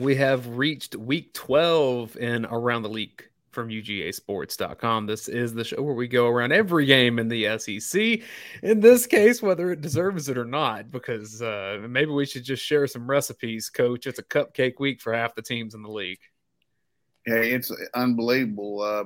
We have reached week 12 in Around the League from UGAsports.com. This is the show where we go around every game in the SEC. In this case, whether it deserves it or not, because uh, maybe we should just share some recipes, coach. It's a cupcake week for half the teams in the league. Yeah, it's unbelievable uh,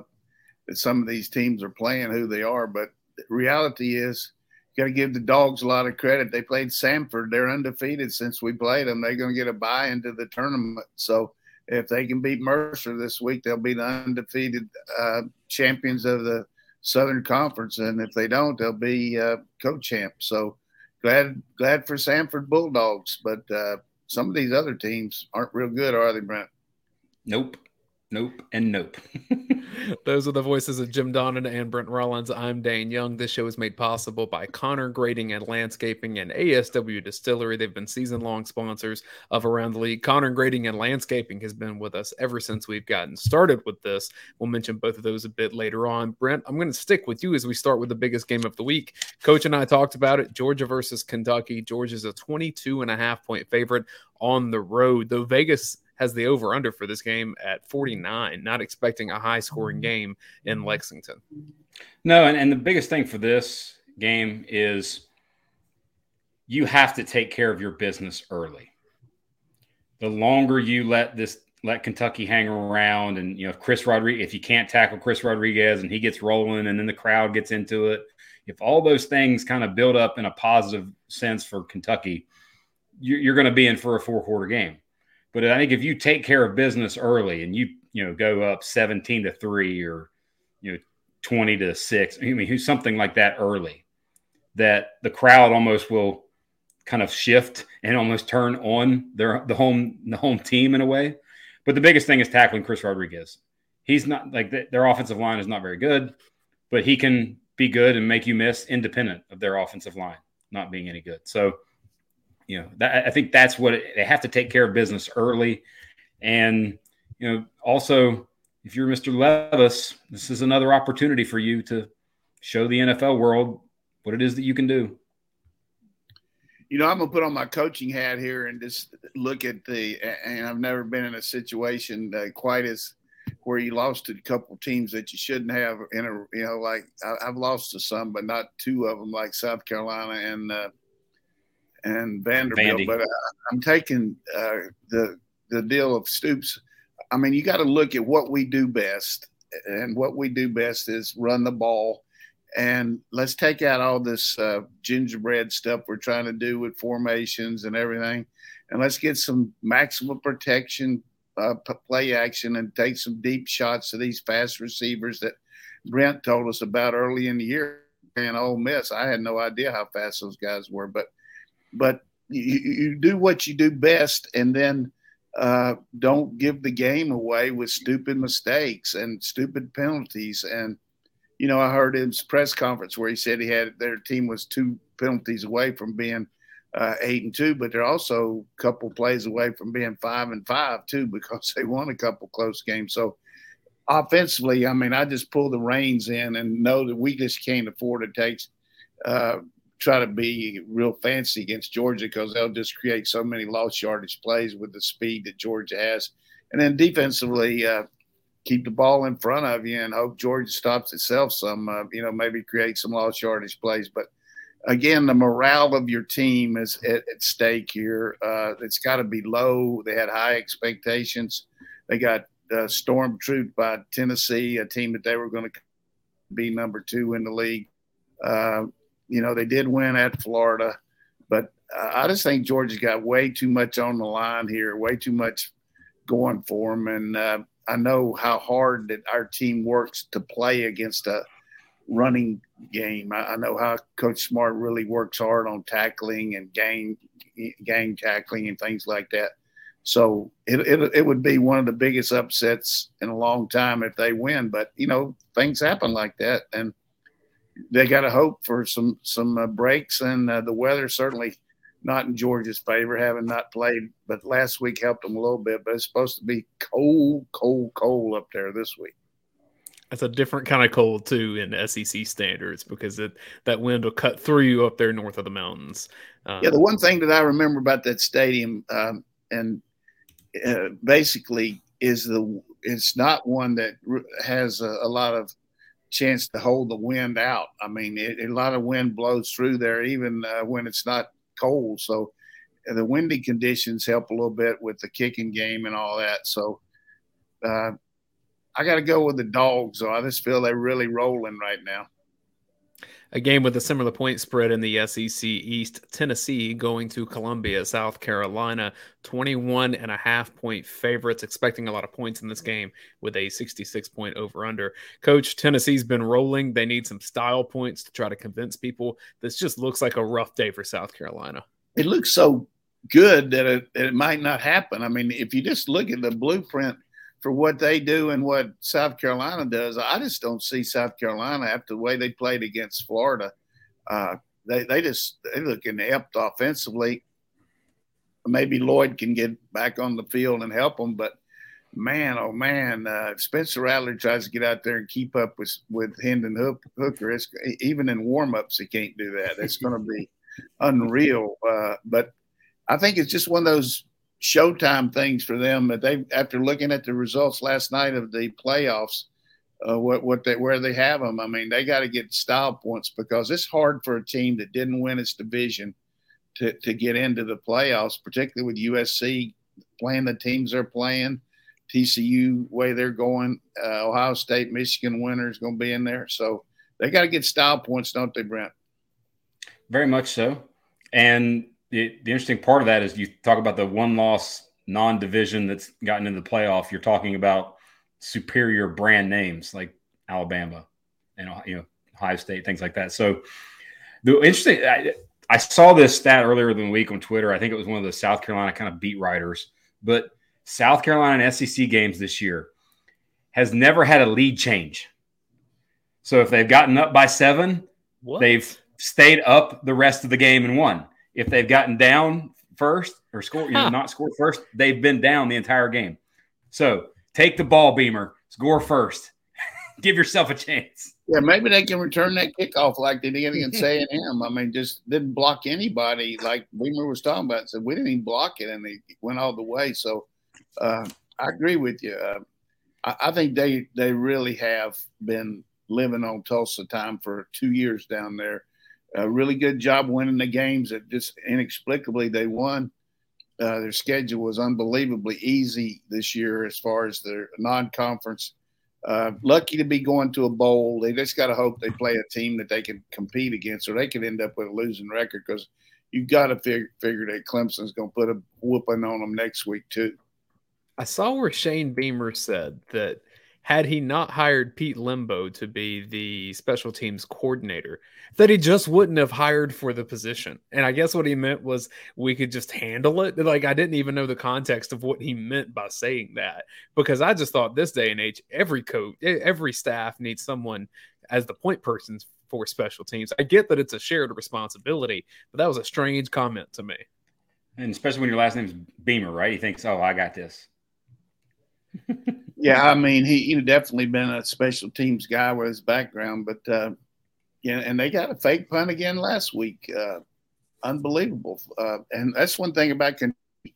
that some of these teams are playing who they are. But the reality is, got to give the dogs a lot of credit. They played Samford. They're undefeated since we played them. They're going to get a bye into the tournament. So if they can beat Mercer this week, they'll be the undefeated uh, champions of the Southern Conference, and if they don't, they'll be uh, co-champs. So glad glad for Samford Bulldogs, but uh, some of these other teams aren't real good, are they, Brent? Nope. Nope and nope. Those are the voices of Jim Donnan and Brent Rollins. I'm Dayne Young. This show is made possible by Conner Grading and Landscaping and ASW Distillery. They've been season long sponsors of Around the League. Conner Grading and Landscaping has been with us ever since we've gotten started with this. We'll mention both of those a bit later on. Brent, I'm going to stick with you as we start with the biggest game of the week. Coach and I talked about it Georgia versus Kentucky. Georgia's a 22 and a half point favorite on the road, though Vegas has the over under for this game at 49, not expecting a high scoring mm-hmm. game in Lexington. No, and, and the biggest thing for this game is you have to take care of your business early. The longer you let this let Kentucky hang around and you know if Chris Rodriguez if you can't tackle Chris Rodriguez and he gets rolling and then the crowd gets into it, if all those things kind of build up in a positive sense for Kentucky, you're, you're going to be in for a four quarter game. But I think if you take care of business early and you you know go up 17 to 3 or you know 20 to 6, I mean something like that early that the crowd almost will kind of shift and almost turn on their the home the home team in a way. But the biggest thing is tackling Chris Rodriguez. He's not like their offensive line is not very good, but he can be good and make you miss independent of their offensive line not being any good. So you know, that, I think that's what it, they have to take care of business early. And, you know, also, if you're Mr. Levis, this is another opportunity for you to show the NFL world what it is that you can do. You know, I'm gonna put on my coaching hat here and just look at the. And I've never been in a situation quite as where you lost to a couple teams that you shouldn't have. In a, you know, like I, have lost to some, but not two of them, like South Carolina and uh, and Vanderbilt, Vandy. but uh, I'm taking uh, the the deal of Stoops. I mean, you got to look at what we do best, and what we do best is run the ball. And let's take out all this uh, gingerbread stuff we're trying to do with formations and everything, and let's get some maximum protection, uh, play action, and take some deep shots to these fast receivers that Brent told us about early in the year. And Ole Miss, I had no idea how fast those guys were, but but you, you do what you do best and then uh, don't give the game away with stupid mistakes and stupid penalties. And, you know, I heard in his press conference where he said he had their team was two penalties away from being uh, eight and two, but they're also a couple plays away from being five and five too because they won a couple close games. So offensively, I mean, I just pull the reins in and know that we just can't afford to take uh, try to be real fancy against Georgia because they'll just create so many lost yardage plays with the speed that Georgia has. And then defensively, uh, keep the ball in front of you and hope Georgia stops itself some, uh, you know, maybe create some lost yardage plays. But again, the morale of your team is at, at stake here. Uh, it's got to be low. They had high expectations. They got uh, storm by Tennessee, a team that they were going to be number two in the league. You know, they did win at Florida, but I just think Georgia's got way too much on the line here, way too much going for them. And uh, I know how hard that our team works to play against a running game. I, I, know how Coach Smart really works hard on tackling and gang gang tackling and things like that. So it, it it would be one of the biggest upsets in a long time if they win. But you know things happen like that, and they got to hope for some some uh, breaks, and uh, the weather certainly not in Georgia's favor, having not played. But last week helped them a little bit. But it's supposed to be cold, cold, cold up there this week. That's a different kind of cold too in SEC standards because it that wind will cut through you up there north of the mountains. Um, yeah, the one thing that I remember about that stadium, um, and uh, basically is the it's not one that has a, a, lot of chance to hold the wind out. I mean, it, a lot of wind blows through there, even uh, when it's not cold. So the windy conditions help a little bit with the kicking game and all that. So uh, I got to go with the dogs. So I just feel they're really rolling right now. A game with a similar point spread in the SEC East, Tennessee going to Columbia, South Carolina, 21 and a half point favorites, expecting a lot of points in this game with a 66 point over under. Coach, Tennessee's been rolling. They need some style points to try to convince people. This just looks like a rough day for South Carolina. It looks so good that it, it might not happen. I mean, if you just look at the blueprint for what they do and what South Carolina does, I just don't see South Carolina after the way they played against Florida. Uh, they they just they look inept offensively. Maybe Lloyd can get back on the field and help them, but man, oh man, uh, Spencer Rattler tries to get out there and keep up with with Hendon Hook, Hooker. It's, even in warmups, he can't do that. It's going to be unreal. Uh, but I think it's just one of those showtime things for them. But they, after looking at the results last night of the playoffs, uh, what what they where they have them, I mean, they got to get style points because it's hard for a team that didn't win its division to to get into the playoffs, particularly with USC playing the teams they're playing. TCU way they're going, uh, Ohio State, Michigan winner is going to be in there. So they got to get style points, don't they, Brent? Very much so. And the, the interesting part of that is you talk about the one loss non division that's gotten into the playoff. You're talking about superior brand names like Alabama and you know Ohio State, things like that. So the interesting, I, I saw this stat earlier in the week on Twitter. I think it was one of the South Carolina kind of beat writers, but South Carolina and SEC games this year has never had a lead change. So if they've gotten up by seven, what? they've stayed up the rest of the game and won. If they've gotten down first or score, you know, not score first, they've been down the entire game. So take the ball, Beamer, score first. Give yourself a chance. Yeah, maybe they can return that kickoff like they did against A and M. I mean, just didn't block anybody like Beamer was talking about. So we didn't even block it, and they went all the way. So uh, I agree with you. Uh, I, I, think they they really have been living on Tulsa time for two years down there a really good job winning the games that just inexplicably they won. Uh, their schedule was unbelievably easy this year as far as their non-conference. Uh, lucky to be going to a bowl. They just got to hope they play a team that they can compete against, or they could end up with a losing record because you've got to figure, figure that Clemson's going to put a whooping on them next week too. I saw where Shane Beamer said that had he not hired Pete Lembo to be the special teams coordinator, that he just wouldn't have hired for the position. And I guess what he meant was we could just handle it. Like I didn't even know the context of what he meant by saying that because I just thought this day and age, every coach, every staff needs someone as the point person for special teams. I get that it's a shared responsibility, but that was a strange comment to me. And especially when your last name is Beamer, right? He thinks, "Oh, I got this." yeah, I mean, he he definitely been a special teams guy with his background, but uh, yeah, and they got a fake punt again last week. Uh, unbelievable, uh, and that's one thing about Kentucky.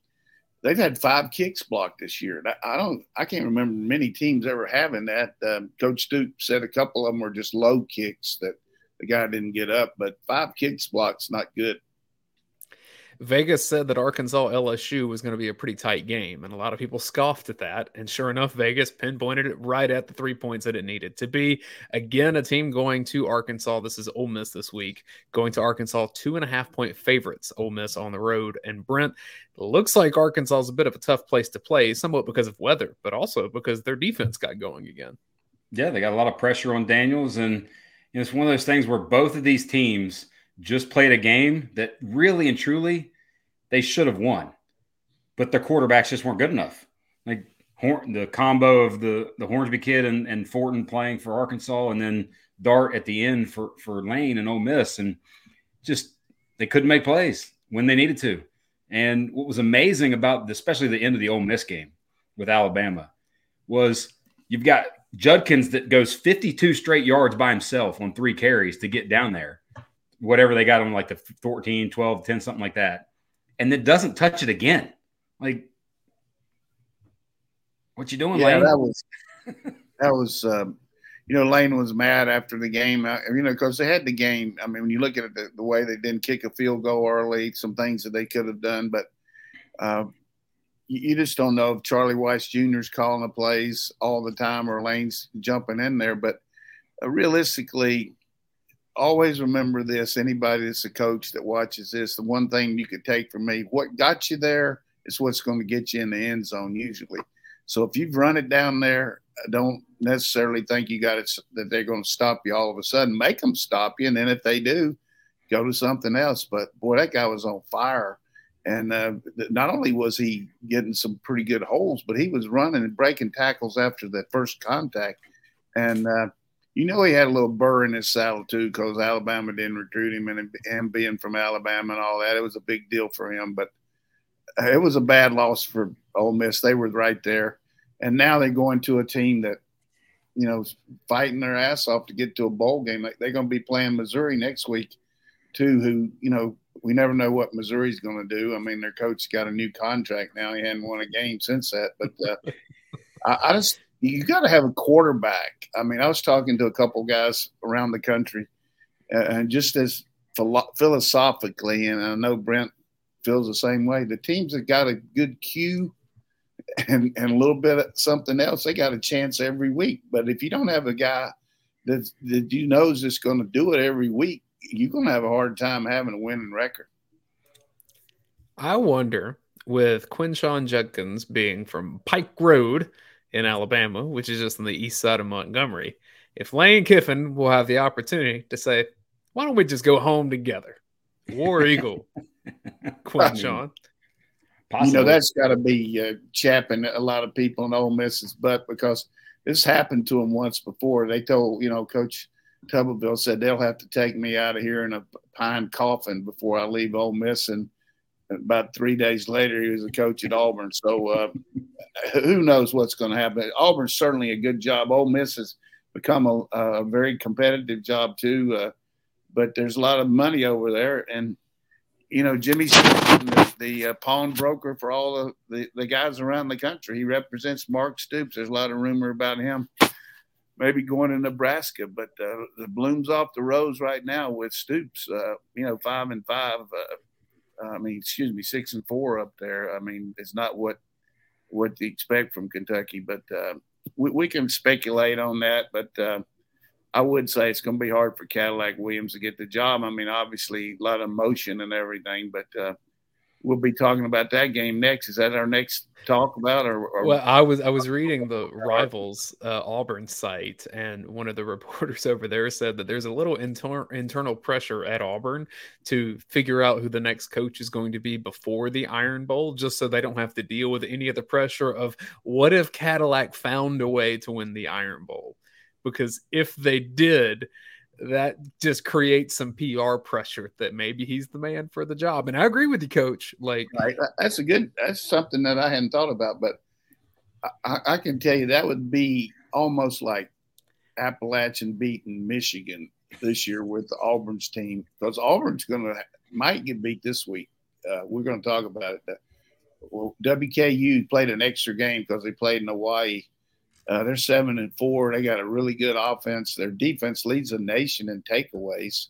They've had five kicks blocked this year. I don't, I can't remember many teams ever having that. Um, Coach Stoops said a couple of them were just low kicks that the guy didn't get up, but five kicks blocks not good. Vegas said that Arkansas LSU was going to be a pretty tight game, and a lot of people scoffed at that. And sure enough, Vegas pinpointed it right at the three points that it needed to be. Again, a team going to Arkansas. This is Ole Miss this week, going to Arkansas, two and a half point favorites. Ole Miss on the road, and Brent looks like Arkansas is a bit of a tough place to play, somewhat because of weather, but also because their defense got going again. Yeah, they got a lot of pressure on Daniels, and you know, it's one of those things where both of these teams just played a game that really and truly they should have won, but their quarterbacks just weren't good enough. Like Horn, the combo of the the Hornsby kid and, and Fortin playing for Arkansas, and then Dart at the end for for Lane and Ole Miss, and just they couldn't make plays when they needed to. And what was amazing about especially the end of the Ole Miss game with Alabama was you've got Judkins that goes 52 straight yards by himself on three carries to get down there whatever they got on like the 14, 12, 10, something like that. And it doesn't touch it again. Like What you doing, yeah, Lane? that was that was. Um, you know, Lane was mad after the game. You know, because they had the game. I mean, when you look at it, the, the, way they didn't kick a field goal early, some things that they could have done, but uh, you, you, just don't know if Charlie Weis Jr. is calling the plays all the time or Lane's jumping in there. But uh, realistically, always remember this. Anybody that's a coach that watches this, the one thing you could take from me: what got you there is what's going to get you in the end zone usually. So if you've run it down there, don't necessarily think you got it that they're going to stop you all of a sudden. Make them stop you, and then if they do, go to something else. But boy, that guy was on fire, and uh, not only was he getting some pretty good holes, but he was running and breaking tackles after that first contact, and uh, you know he had a little burr in his saddle too because Alabama didn't recruit him, and him being from Alabama and all that, it was a big deal for him. But uh, it was a bad loss for Ole Miss. They were right there, and now they're going to a team that you know, fighting their ass off to get to a bowl game. Like they're going to be playing Missouri next week, too. Who you know, we never know what Missouri's going to do. I mean, their coach got a new contract now. He hadn't won a game since that. But uh, I, I, just you got to have a quarterback. I mean, I was talking to a couple guys around the country, and just as philosophically, and I know Brent feels the same way. The teams that got a good cue and and a little bit of something else, they got a chance every week. But if you don't have a guy that that you know is just going to do it every week, you're going to have a hard time having a winning record. I wonder with Quinshon Judkins being from Pike Road in Alabama, which is just on the east side of Montgomery, if Lane Kiffin will have the opportunity to say, "Why don't we just go home together?" War Eagle, Quinshon. Possibly. You know, that's got to be uh, chapping a lot of people in Ole Miss's butt because this happened to them once before. They told, you know, Coach Tuberville said they'll have to take me out of here in a pine coffin before I leave Ole Miss. And about three days later, he was a coach at Auburn. So uh, who knows what's going to happen? Auburn's certainly a good job. Ole Miss has become a, a very competitive job too. Uh, but there's a lot of money over there, and you know, Jimmy the, the uh, pawnbroker for all the, the, the, guys around the country. He represents Mark Stoops. There's a lot of rumor about him maybe going to Nebraska, but uh, the bloom's off the rose right now with Stoops. Uh, you know, five and five. I mean, excuse me, six and four up there. I mean, it's not what what you expect from Kentucky, but uh, we, we, can speculate on that. But uh, I would say it's going to be hard for Cadillac Williams to get the job. I mean, obviously a lot of motion and everything, but uh, we'll be talking about that game next. Is that our next talk about? Or, or... well, I was I was reading the rivals uh, Auburn site, and one of the reporters over there said that there's a little inter- internal pressure at Auburn to figure out who the next coach is going to be before the Iron Bowl, just so they don't have to deal with any of the pressure of what if Cadillac found a way to win the Iron Bowl because if they did, that just creates some PR pressure that maybe he's the man for the job. And I agree with you, coach. Like right. that's a good that's something that I hadn't thought about, but I, I can tell you that would be almost like Appalachian beating Michigan this year with the Auburn's team because Auburn's going to might get beat this week. Uh, we're going to talk about it. Well, WKU played an extra game because they played in Hawaii uh, they're seven and four. They got a really good offense. Their defense leads the nation in takeaways.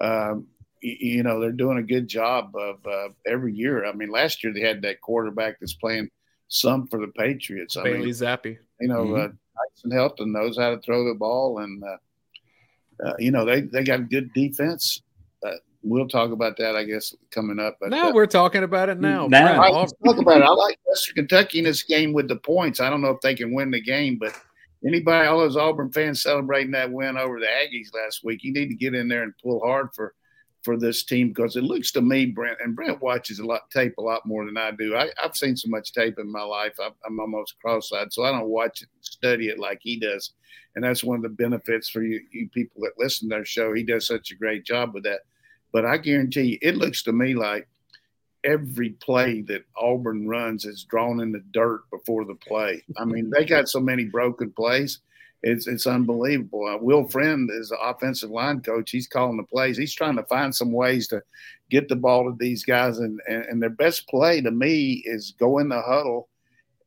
Um, you, you, know, they're doing a good job of uh, every year. I mean, last year they had that quarterback that's playing some for the Patriots. I Bailey mean, Zappe. You know, mm-hmm. uh, Tyson Helton knows how to throw the ball, and uh, uh, you know they they got good defense we'll talk about that, I guess, coming up. But, no, uh, we're talking about it now. Now, I, talk about it. I like Western Kentucky in this game with the points. I don't know if they can win the game, but anybody, all those Auburn fans celebrating that win over the Aggies last week, you need to get in there and pull hard for for this team because it looks to me, Brent, and Brent watches a lot tape a lot more than I do. I, have seen so much tape in my life. I, I'm almost cross-eyed, so I don't watch it, study it like he does, and that's one of the benefits for you, you people that listen to our show. He does such a great job with that but I guarantee you, it looks to me like every play that Auburn runs is drawn in the dirt before the play. I mean, they got so many broken plays. It's it's unbelievable. Uh, Will Friend is the offensive line coach. He's calling the plays. He's trying to find some ways to get the ball to these guys. And, and, and their best play to me is go in the huddle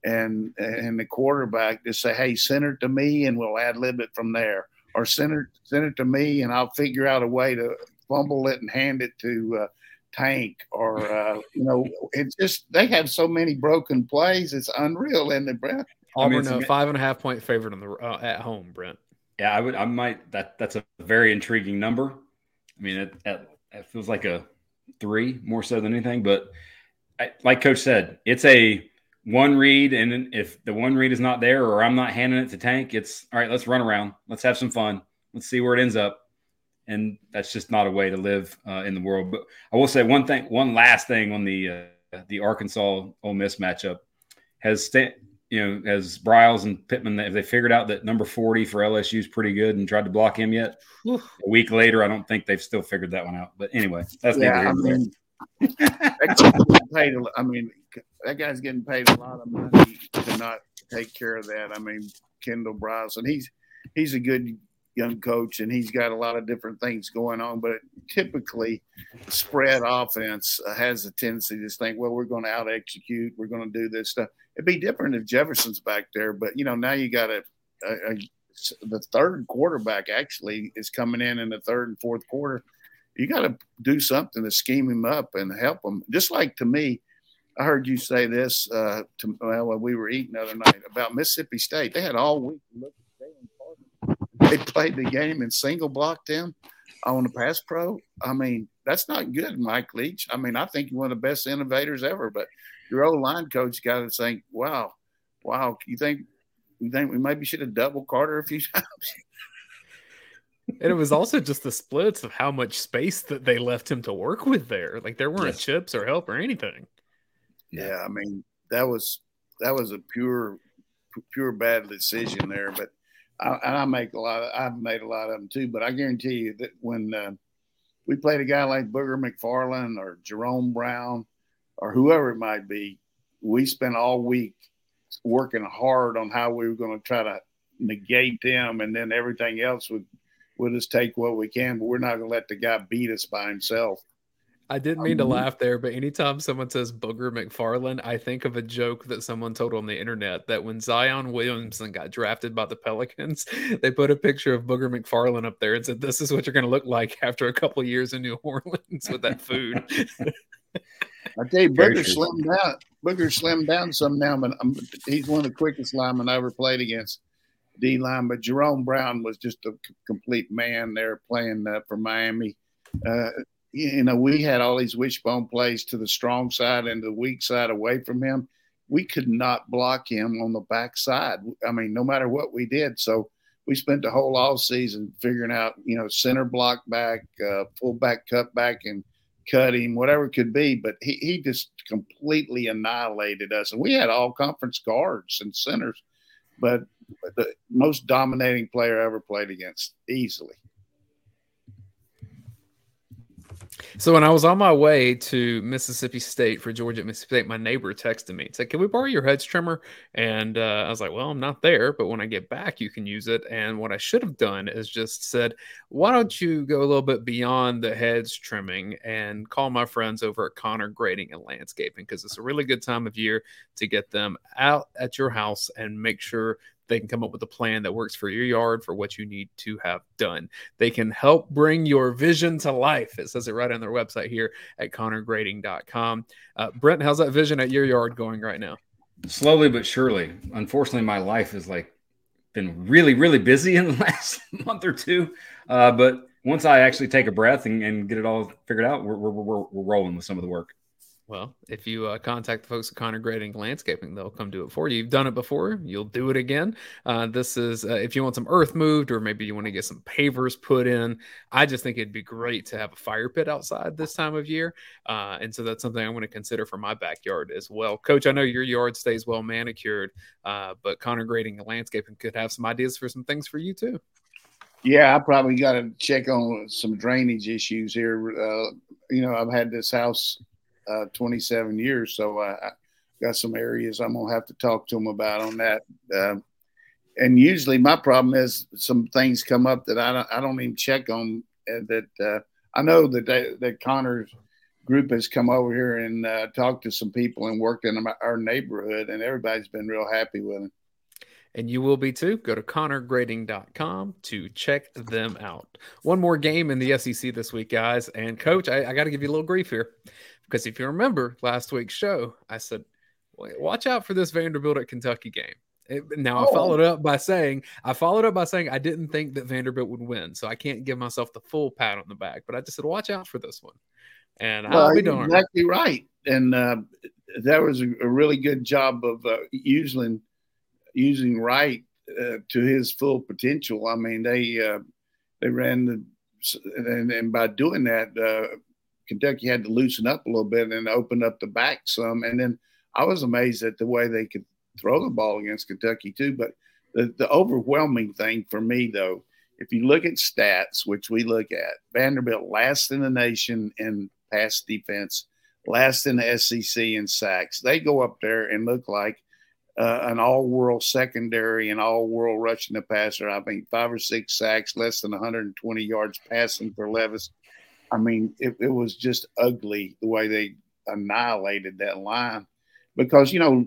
and and the quarterback just say, "Hey, send it to me, and we'll ad lib it from there." Or send it send it to me, and I'll figure out a way to fumble it and hand it to uh, Tank. Or uh, you know, it's just they have so many broken plays. It's unreal, isn't Brent? Auburn I mean, a five and a half point favorite on the uh, at home, Brent. Yeah, I would. I might. That that's a very intriguing number. I mean, it, it, it feels like a three more so than anything. But I, like Coach said, it's a one read, and if the one read is not there, or I'm not handing it to Tank, it's all right. Let's run around. Let's have some fun. Let's see where it ends up. And that's just not a way to live uh, in the world. But I will say one thing, one last thing on the uh, the Arkansas Ole Miss matchup has you know, as Briles and Pittman, have they figured out that number 40 for LSU is pretty good and tried to block him yet? a week later, I don't think they've still figured that one out. But anyway, that's yeah, I mean, paid, I mean, that guy's getting paid a lot of money to not take care of that. I mean, Kendal Briles, and he's he's a good young coach and he's got a lot of different things going on. But typically, spread offense has a tendency to think, well, we're going to out execute, we're going to do this stuff. It'd be different if Jefferson's back there, but you know now you got a, a, a the third quarterback actually is coming in in the third and fourth quarter. You got to do something to scheme him up and help him. Just like to me, I heard you say this uh, to well we were eating the other night about Mississippi State. They had all week they played the game and single blocked them on the pass pro. I mean, that's not good, Mike Leach. I mean, I think you're one of the best innovators ever, but your old line coach got to think, wow, wow, you think you think we maybe should have doubled Carter a few times? and it was also just the splits of how much space that they left him to work with there. Like there weren't chips or help or anything. Yeah, I mean that was that was a pure pure bad decision there. But I, I make a lot. Of, I've made a lot of them too. But I guarantee you that when uh, we played a guy like Booger McFarland or Jerome Brown or whoever it might be, we spent all week working hard on how we were going to try to negate them, and then everything else would would just take what we can. But we're not going to let the guy beat us by himself. I didn't mean to um, laugh there, but anytime someone says Booger McFarland, I think of a joke that someone told on the internet that when Zion Williamson got drafted by the Pelicans, they put a picture of Booger McFarland up there and said, "This is what you're going to look like after a couple years in New Orleans with that food." I tell you, Booger slimmed down. Booger slimmed down some now, but I'm, he's one of the quickest linemen I ever played against. D line, but Jerome Brown was just a complete man there playing uh, for Miami. Uh, you know, we had all these wishbone plays to the strong side and the weak side away from him. We could not block him on the back side. I mean, no matter what we did. So we spent the whole off season figuring out, you know, center block back, uh, fullback cut back and cut him, whatever it could be. But he, he just completely annihilated us. And we had all conference guards and centers, but the most dominating player I ever played against easily. So when I was on my way to Mississippi State for Georgia Mississippi State, my neighbor texted me. And said, "Can we borrow your hedge trimmer?" And uh, I was like, "Well, I'm not there, but when I get back, you can use it." And what I should have done is just said, "Why don't you go a little bit beyond the hedge trimming and call my friends over at Conner Grading and Landscaping because it's a really good time of year to get them out at your house and make sure they can come up with a plan that works for your yard for what you need to have done. They can help bring your vision to life. It says it right on their website here at connergrading.com. Uh, Brent, how's that vision at your yard going right now? Slowly but surely. Unfortunately, my life is like been really, really busy in the last month or two. Uh, but once I actually take a breath and, and get it all figured out, we're, we're, we're rolling with some of the work. Well, if you uh, contact the folks at Conner Grading Landscaping, they'll come do it for you. You've done it before, you'll do it again. Uh, this is uh, if you want some earth moved, or maybe you want to get some pavers put in. I just think it'd be great to have a fire pit outside this time of year, uh, and so that's something I'm going to consider for my backyard as well. Coach, I know your yard stays well manicured, uh, but Conner Grading and Landscaping could have some ideas for some things for you too. Yeah, I probably got to check on some drainage issues here. Uh, you know, I've had this house uh, 27 years. So I, I, got some areas I'm gonna have to talk to them about on that. Uh, and usually my problem is some things come up that I don't, I don't even check on. Uh, that uh, I know that they, that Conner's group has come over here and uh, talked to some people and worked in our neighborhood, and everybody's been real happy with him. And you will be too. Go to connergrading.com to check them out. One more game in the SEC this week, guys. And coach, I, I got to give you a little grief here because if you remember last week's show, I said, watch out for this Vanderbilt at Kentucky game. It, now oh. I followed up by saying I followed up by saying I didn't think that Vanderbilt would win, so I can't give myself the full pat on the back. But I just said, watch out for this one, and well, I'll be darned. Exactly right, and uh, that was a, a, really good job of uh, using using Wright uh, to his full potential. I mean, they uh, they ran the and, and by doing that, uh, Kentucky had to loosen up a little bit and open up the back some, and then I was amazed at the way they could throw the ball against Kentucky too. But the, the overwhelming thing for me though, if you look at stats, which we look at, Vanderbilt last in the nation in pass defense, last in the SEC in sacks. They go up there and look like uh, an all-world secondary and all-world rushing the passer. I think five or six sacks, less than 120 yards passing for Levis. I mean, it, it was just ugly the way they annihilated that line because you know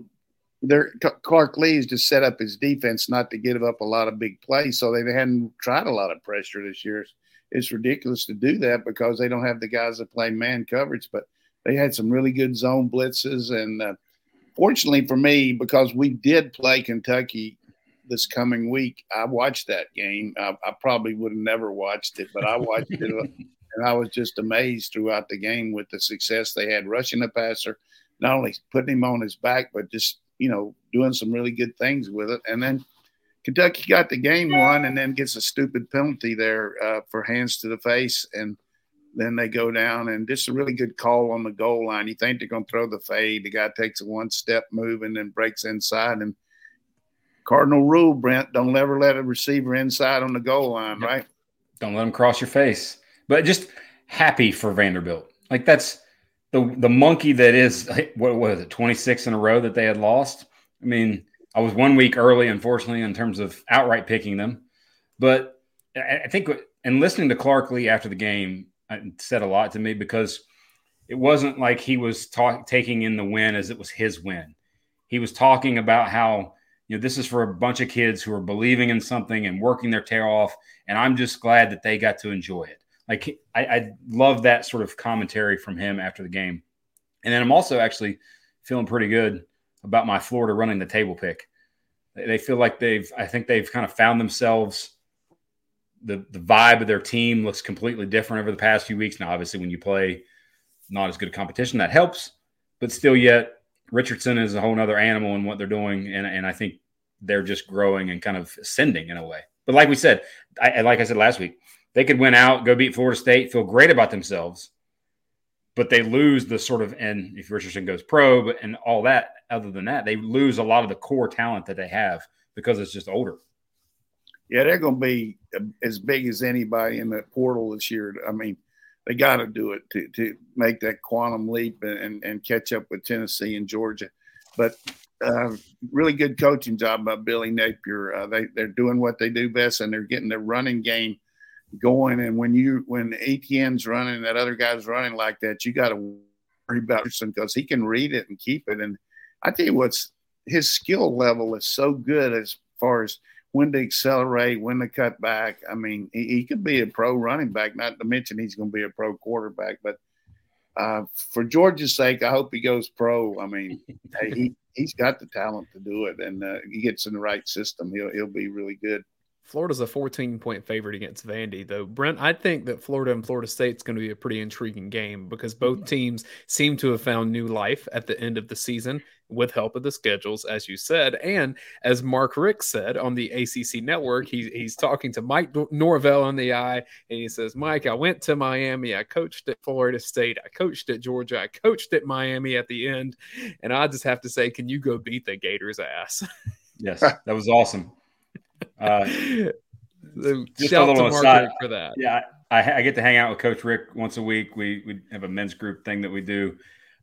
there Clark Lea's just set up his defense not to give up a lot of big plays, so they hadn't tried a lot of pressure this year. It's ridiculous to do that because they don't have the guys that play man coverage, but they had some really good zone blitzes. And uh, fortunately for me, because we did play Kentucky this coming week, I watched that game. I, I probably would have never watched it, but I watched it, and I was just amazed throughout the game with the success they had rushing the passer, not only putting him on his back, but just you know, doing some really good things with it. And then Kentucky got the game won and then gets a stupid penalty there uh, for hands to the face. And then they go down and just a really good call on the goal line. You think they're going to throw the fade. The guy takes a one step move and then breaks inside. And Cardinal rule, Brent, don't ever let a receiver inside on the goal line, right? Don't let him cross your face. But just happy for Vanderbilt. Like that's the the monkey that is what was it 26 in a row that they had lost. I mean, I was one week early, unfortunately, in terms of outright picking them, but I think and listening to Clark Lea after the game uh, said a lot to me because it wasn't like he was talk, taking in the win as it was his win. He was talking about how you know this is for a bunch of kids who are believing in something and working their tail off, and I'm just glad that they got to enjoy it. Like I, I love that sort of commentary from him after the game. And then I'm also actually feeling pretty good about my Florida running the table pick. They feel like they've, I think they've kind of found themselves. The, the vibe of their team looks completely different over the past few weeks. Now, obviously, when you play not as good a competition, that helps, but still, yet Richardson is a whole other animal in what they're doing. And, and I think they're just growing and kind of ascending in a way. But like we said, I, like I said last week, they could win out, go beat Florida State, feel great about themselves, but they lose the sort of and if Richardson goes pro and all that. Other than that, they lose a lot of the core talent that they have because it's just older. Yeah, they're going to be as big as anybody in the portal this year. I mean, they got to do it to, to make that quantum leap and, and catch up with Tennessee and Georgia. But uh, really good coaching job by Billy Napier. Uh, they they're doing what they do best, and they're getting their running game going. And when you when ATN's running, that other guy's running like that, you got to worry about him because he can read it and keep it. And I tell you what's his skill level is so good as far as when to accelerate, when to cut back. I mean, he, he could be a pro running back, not to mention he's going to be a pro quarterback. But uh, for Georgia's sake, I hope he goes pro. I mean, he he's got the talent to do it, and uh, he gets in the right system. He'll he'll be really good. Florida's a 14 point favorite against Vandy, though. Brent, I think that Florida and Florida State's going to be a pretty intriguing game because both mm-hmm. teams seem to have found new life at the end of the season with help of the schedules, as you said. And as Mark Richt said on the ACC network, he, he's talking to Mike Norvell on the eye, and he says, Mike, I went to Miami. I coached at Florida State. I coached at Georgia. I coached at Miami at the end. And I just have to say, can you go beat the Gators' ass? yes, that was awesome. Uh, just a little aside for that. Yeah, I, I, get to hang out with Coach Richt once a week. We we have a men's group thing that we do,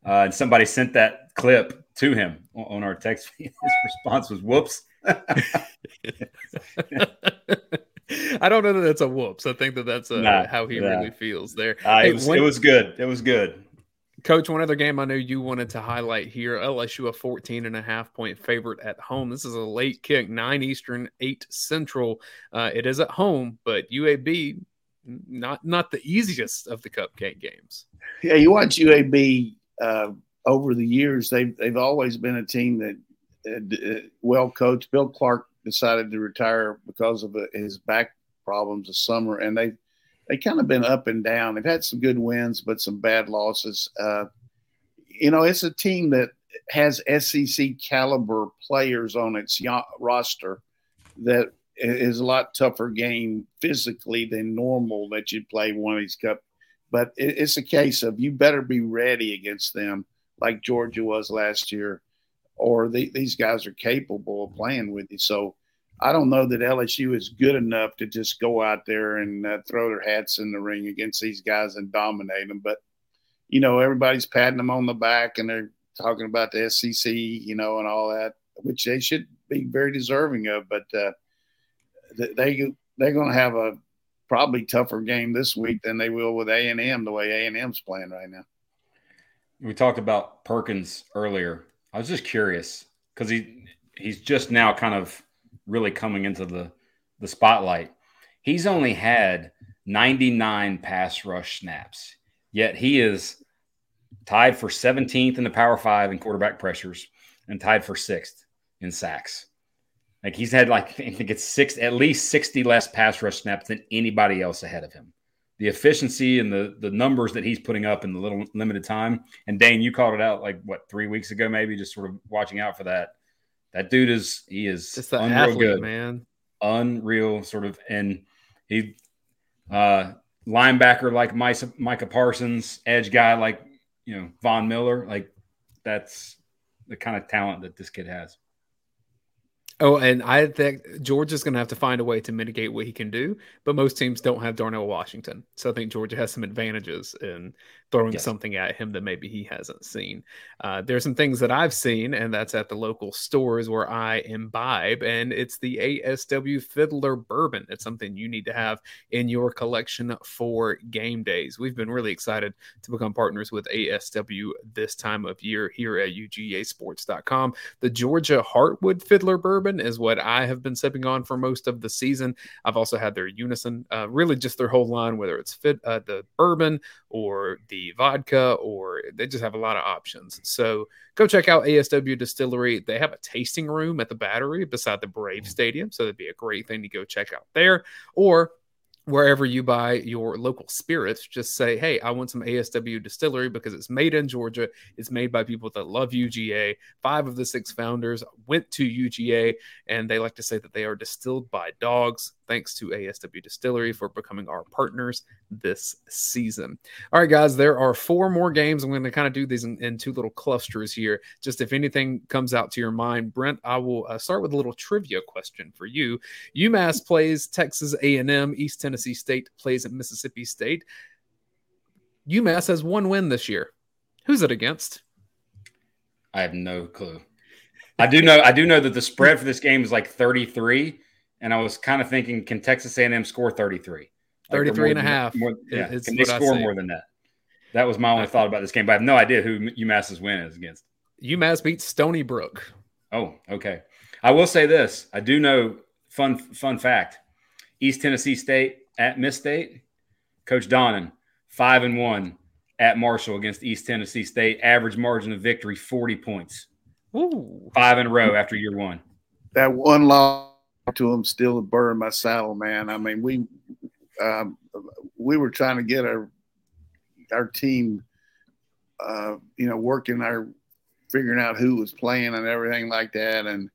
uh, and somebody sent that clip to him on our text. His response was, "Whoops." I don't know that that's a whoops. I think that that's a, nah, how he nah. really feels there. Uh, hey, it, was, when, it was good. It was good. Coach, one other game I know you wanted to highlight here LSU, a 14 and a half point favorite at home. This is a late kick, 9 Eastern, 8 Central. Uh, it is at home, but UAB, not not the easiest of the cupcake games. Yeah, you watch UAB uh, over the years, they've, they've always been a team that uh, well coached. Bill Clark decided to retire because of uh, his back problems this summer, and they they kind of been up and down. They've had some good wins, but some bad losses. Uh, you know, it's a team that has SEC caliber players on its roster that is a lot tougher game physically than normal that you play one of these cup. But it's a case of you better be ready against them, like Georgia was last year, or the, these guys are capable of playing with you. So I don't know that LSU is good enough to just go out there and uh, throw their hats in the ring against these guys and dominate them. But you know, everybody's patting them on the back and they're talking about the SEC, you know, and all that, which they should be very deserving of. But uh, they they're going to have a probably tougher game this week than they will with A and M the way A and M's playing right now. We talked about Perkins earlier. I was just curious because he he's just now kind of really coming into the the spotlight. He's only had 99 pass rush snaps, yet he is tied for 17th in the Power Five in quarterback pressures and tied for sixth in sacks. Like he's had like I think it's six at least 60 less pass rush snaps than anybody else ahead of him. The efficiency and the the numbers that he's putting up in the little limited time. And Dayne, you called it out like what three weeks ago, maybe just sort of watching out for that. That dude is he is just the unreal athlete, good, man. Unreal sort of, and he uh linebacker like Micah Parsons, edge guy like you know Von Miller. Like that's the kind of talent that this kid has. Oh, and I think Georgia's going to have to find a way to mitigate what he can do, but most teams don't have Darnell Washington. So I think Georgia has some advantages in throwing yes. something at him that maybe he hasn't seen. Uh, there's some things that I've seen, and that's at the local stores where I imbibe, and it's the ASW Fiddler Bourbon. It's something you need to have in your collection for game days. We've been really excited to become partners with ASW this time of year here at UGAsports.com. The Georgia Heartwood Fiddler Bourbon is what I have been sipping on for most of the season. I've also had their Unison, uh, really just their whole line, whether it's fit, uh, the bourbon or the vodka, or they just have a lot of options. So go check out ASW Distillery. They have a tasting room at the Battery beside the Brave Stadium. So that'd be a great thing to go check out there. Or wherever you buy your local spirits, just say, hey, I want some ASW distillery because it's made in Georgia. It's made by people that love UGA. Five of the six founders went to UGA, and they like to say that they are distilled by dogs. Thanks to ASW Distillery for becoming our partners this season. All right, guys, there are four more games. I'm going to kind of do these in, in two little clusters here. Just if anything comes out to your mind, Brent, I will uh, start with a little trivia question for you. UMass plays Texas A&M. East Tennessee State plays at Mississippi State. UMass has one win this year. Who's it against? I have no clue. I do know. I do know that the spread for this game is like 33 and I was kind of thinking, can Texas A&M score 33? 33 and a half. More, yeah. Can they score more than that? That was my only thought about this game, but I have no idea who UMass's win is against. UMass beat Stony Brook. Oh, okay. I will say this. I do know fun fun fact. East Tennessee State at Miss State, Coach Donnan, five and one at Marshall against East Tennessee State. Average margin of victory, 40 points. Ooh. Five in a row after year one. That one loss to him still burned my saddle, man. I mean, we um, we were trying to get our our team, uh, you know, working our figuring out who was playing and everything like that, and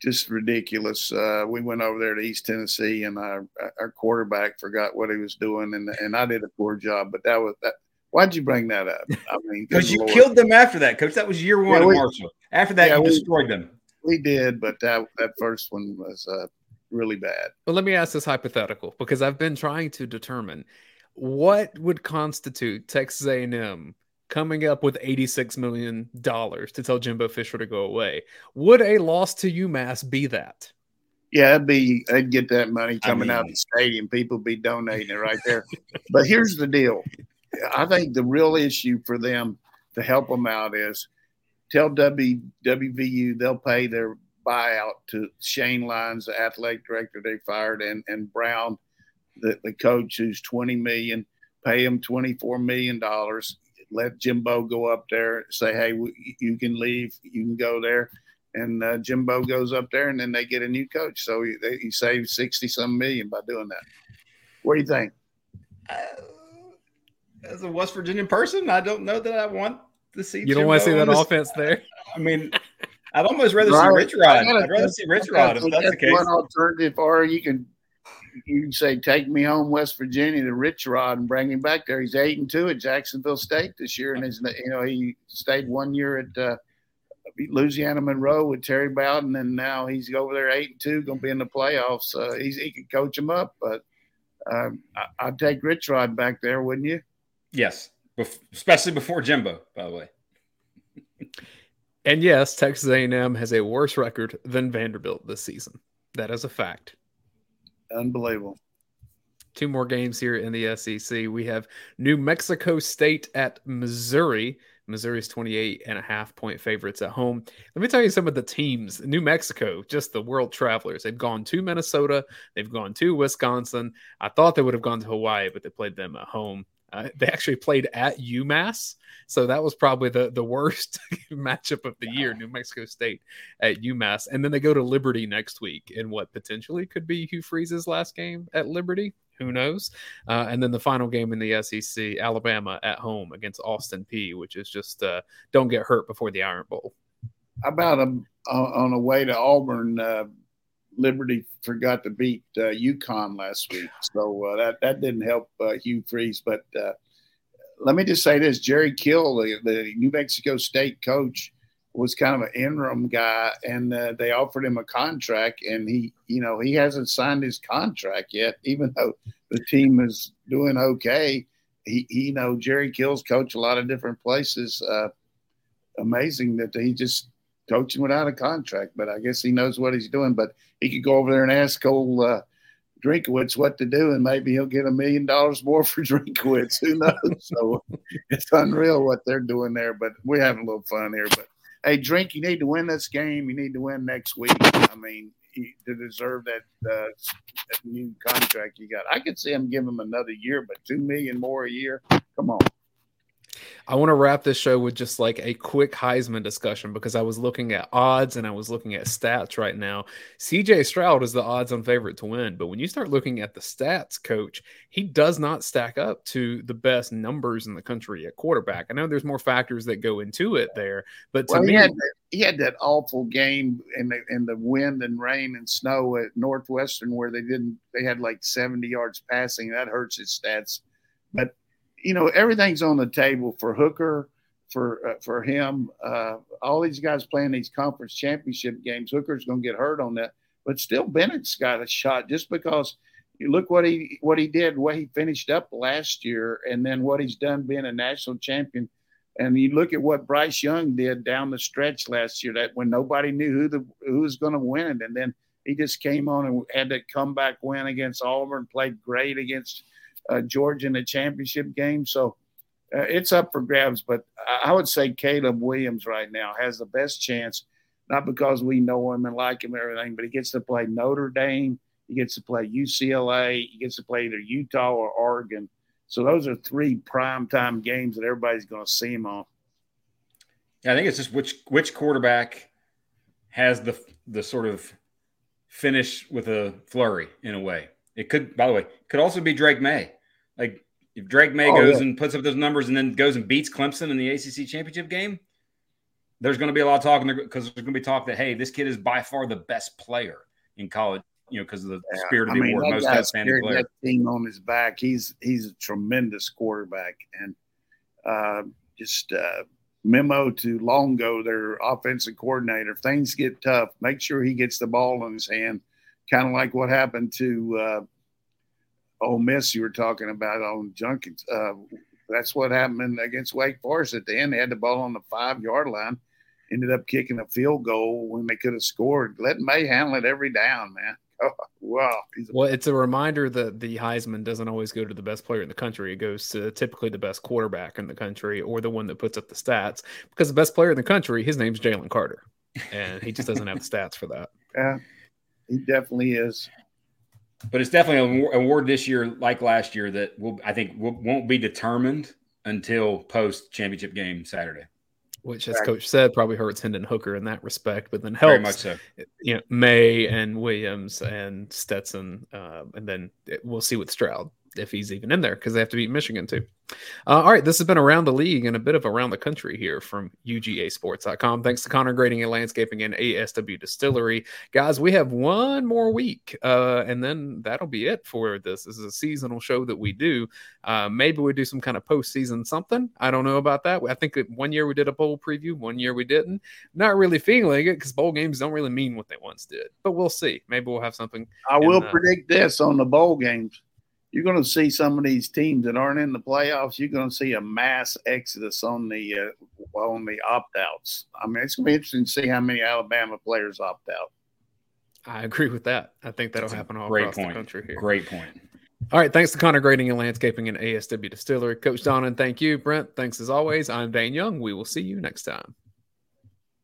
just ridiculous. Uh, we went over there to East Tennessee, and our our quarterback forgot what he was doing, and and I did a poor job. But that was that. Why'd you bring that up? I mean, because you Lord. killed them after that, coach. That was year one yeah, we, Marshall. After that, yeah, you we, destroyed them we did, but that that first one was uh, really bad. But let me ask this hypothetical because I've been trying to determine what would constitute Texas A&M coming up with 86 million dollars to tell Jimbo Fisher to go away. Would a loss to UMass be that? Yeah, it'd be I'd get that money coming I mean, out of the stadium. People be donating it right there. but here's the deal. I think the real issue for them to help them out is tell w, WVU they'll pay their buyout to Shane Lyons, the athletic director they fired, and and Brown, the, the coach who's 20 million, pay him 24 million dollars. Let Jimbo go up there, say, hey, you can leave, you can go there, and uh, Jimbo goes up there, and then they get a new coach. So he, they, he saved 60 some million by doing that. What do you think? Uh, as a West Virginian person, I don't know that I want to see. You don't Jimbo want to see that this. offense there. I mean, I'd almost rather right. see Rich Rod. I'd rather see Rich Rod if that's the case. One alternative, or you can you can say, "Take me home, West Virginia, to Rich Rod, and bring him back there." He's eight and two at Jacksonville State this year, and his, you know he stayed one year at uh, Louisiana Monroe with Terry Bowden, and now he's over there eight and two, going to be in the playoffs. Uh, he's, he could coach him up, but uh, I, would take Rich Rod back there, wouldn't you? Yes, Bef- especially before Jimbo, by the way. And yes, Texas A&M has a worse record than Vanderbilt this season. That is a fact. Unbelievable. Two more games here in the SEC. We have New Mexico State at Missouri. Missouri's 28 and a half point favorites at home. Let me tell you some of the teams. New Mexico, just the world travelers. They've gone to Minnesota, they've gone to Wisconsin. I thought they would have gone to Hawaii, but they played them at home. Uh, they actually played at UMass, so that was probably the the worst matchup of the year. New Mexico State at UMass, and then they go to Liberty next week in what potentially could be Hugh Freeze's last game at Liberty. Who knows? Uh, and then the final game in the SEC, Alabama at home against Austin Peay, which is just uh, don't get hurt before the Iron Bowl. How about a, on the way to Auburn? Liberty forgot to beat uh, UConn last week, so uh, that that didn't help uh, Hugh Freeze. But uh, let me just say this: Jerry Kill, the, the, New Mexico State coach, was kind of an interim guy, and uh, they offered him a contract, and he, you know, he hasn't signed his contract yet, even though the team is doing okay. He, he you know, Jerry Kill's coached a lot of different places. Uh, amazing that he just coaching without a contract, but I guess he knows what he's doing. But he could go over there and ask Cole uh, Drinkwitz what to do, and maybe he'll get a million dollars more for Drinkwitz. Who knows? so it's unreal what they're doing there. But we're having a little fun here. But hey, Drink, you need to win this game. You need to win next week. I mean, to deserve that, uh, that new contract you got. I could see him give him another year, but two million more a year. Come on. I want to wrap this show with just like a quick Heisman discussion because I was looking at odds and I was looking at stats right now. CJ Stroud is the odds on favorite to win, but when you start looking at the stats, coach, he does not stack up to the best numbers in the country at quarterback. I know there's more factors that go into it there, but to well, me, he had, that, he had that awful game in the in the wind and rain and snow at Northwestern where they didn't they had like 70 yards passing. That hurts his stats. But you know, everything's on the table for Hooker, for uh, for him. Uh, all these guys playing these conference championship games. Hooker's going to get hurt on that, but still Bennett's got a shot just because you look what he what he did, what he finished up last year, and then what he's done being a national champion. And you look at what Bryce Young did down the stretch last year, that when nobody knew who the who was going to win, it, and then he just came on and had that comeback win against Auburn, played great against uh, Georgia in the championship game. So uh, it's up for grabs. But I would say Caleb Williams right now has the best chance, not because we know him and like him and everything, but he gets to play Notre Dame, he gets to play UCLA, he gets to play either Utah or Oregon. So those are three prime time games that everybody's going to see him on. Yeah, I think it's just which which quarterback has the the sort of finish with a flurry in a way. It could, by the way, could also be Drake Maye. Like if Drake Maye oh, goes yeah. and puts up those numbers and then goes and beats Clemson in the ACC championship game, there's going to be a lot of talk because there's going to be talk that hey, this kid is by far the best player in college. You know, because of the yeah, spirit of the I mean, award, most outstanding player. That team on his back, he's he's a tremendous quarterback, and uh, just uh, memo to Longo, their offensive coordinator. If things get tough, make sure he gets the ball in his hand, kind of like what happened to. Uh, Ole Miss you were talking about on Judkins. Uh, that's what happened against Wake Forest at the end. They had the ball on the five yard line, ended up kicking a field goal when they could have scored. Let Maye handle it every down, man. wow. Well, it's a reminder that the Heisman doesn't always go to the best player in the country. It goes to typically the best quarterback in the country or the one that puts up the stats. Because the best player in the country, his name's Jalen Carter, and he just doesn't have the stats for that. Yeah, he definitely is. But it's definitely an award this year, like last year, that will I think will, won't be determined until post championship game Saturday. Which, as Coach said, probably hurts Hendon Hooker in that respect, but then helps Very much so. you know Maye and Williams and Stetson, uh, and then we'll see with Stroud if he's even in there because they have to beat Michigan too. Uh, all right, this has been around the league and a bit of around the country here from UGAsports.com. Thanks to Conner Grading and Landscaping and ASW Distillery. Guys, we have one more week, uh, and then that'll be it for this. This is a seasonal show that we do. Uh, maybe we do some kind of postseason something. I don't know about that. I think one year we did a bowl preview, one year we didn't. Not really feeling it because bowl games don't really mean what they once did, but we'll see. Maybe we'll have something. I will predict this on the bowl games you're going to see some of these teams that aren't in the playoffs. You're going to see a mass exodus on the uh, on the opt outs. I mean, it's going to be interesting to see how many Alabama players opt out. I agree with that. I think that'll That's happen all across point. the country here. Great point. All right. Thanks to Conner Grading and Landscaping and ASW Distillery. Coach Donnan, thank you. Brent, thanks as always. I'm Dayne Young. We will see you next time.